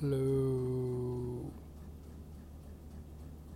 Hello.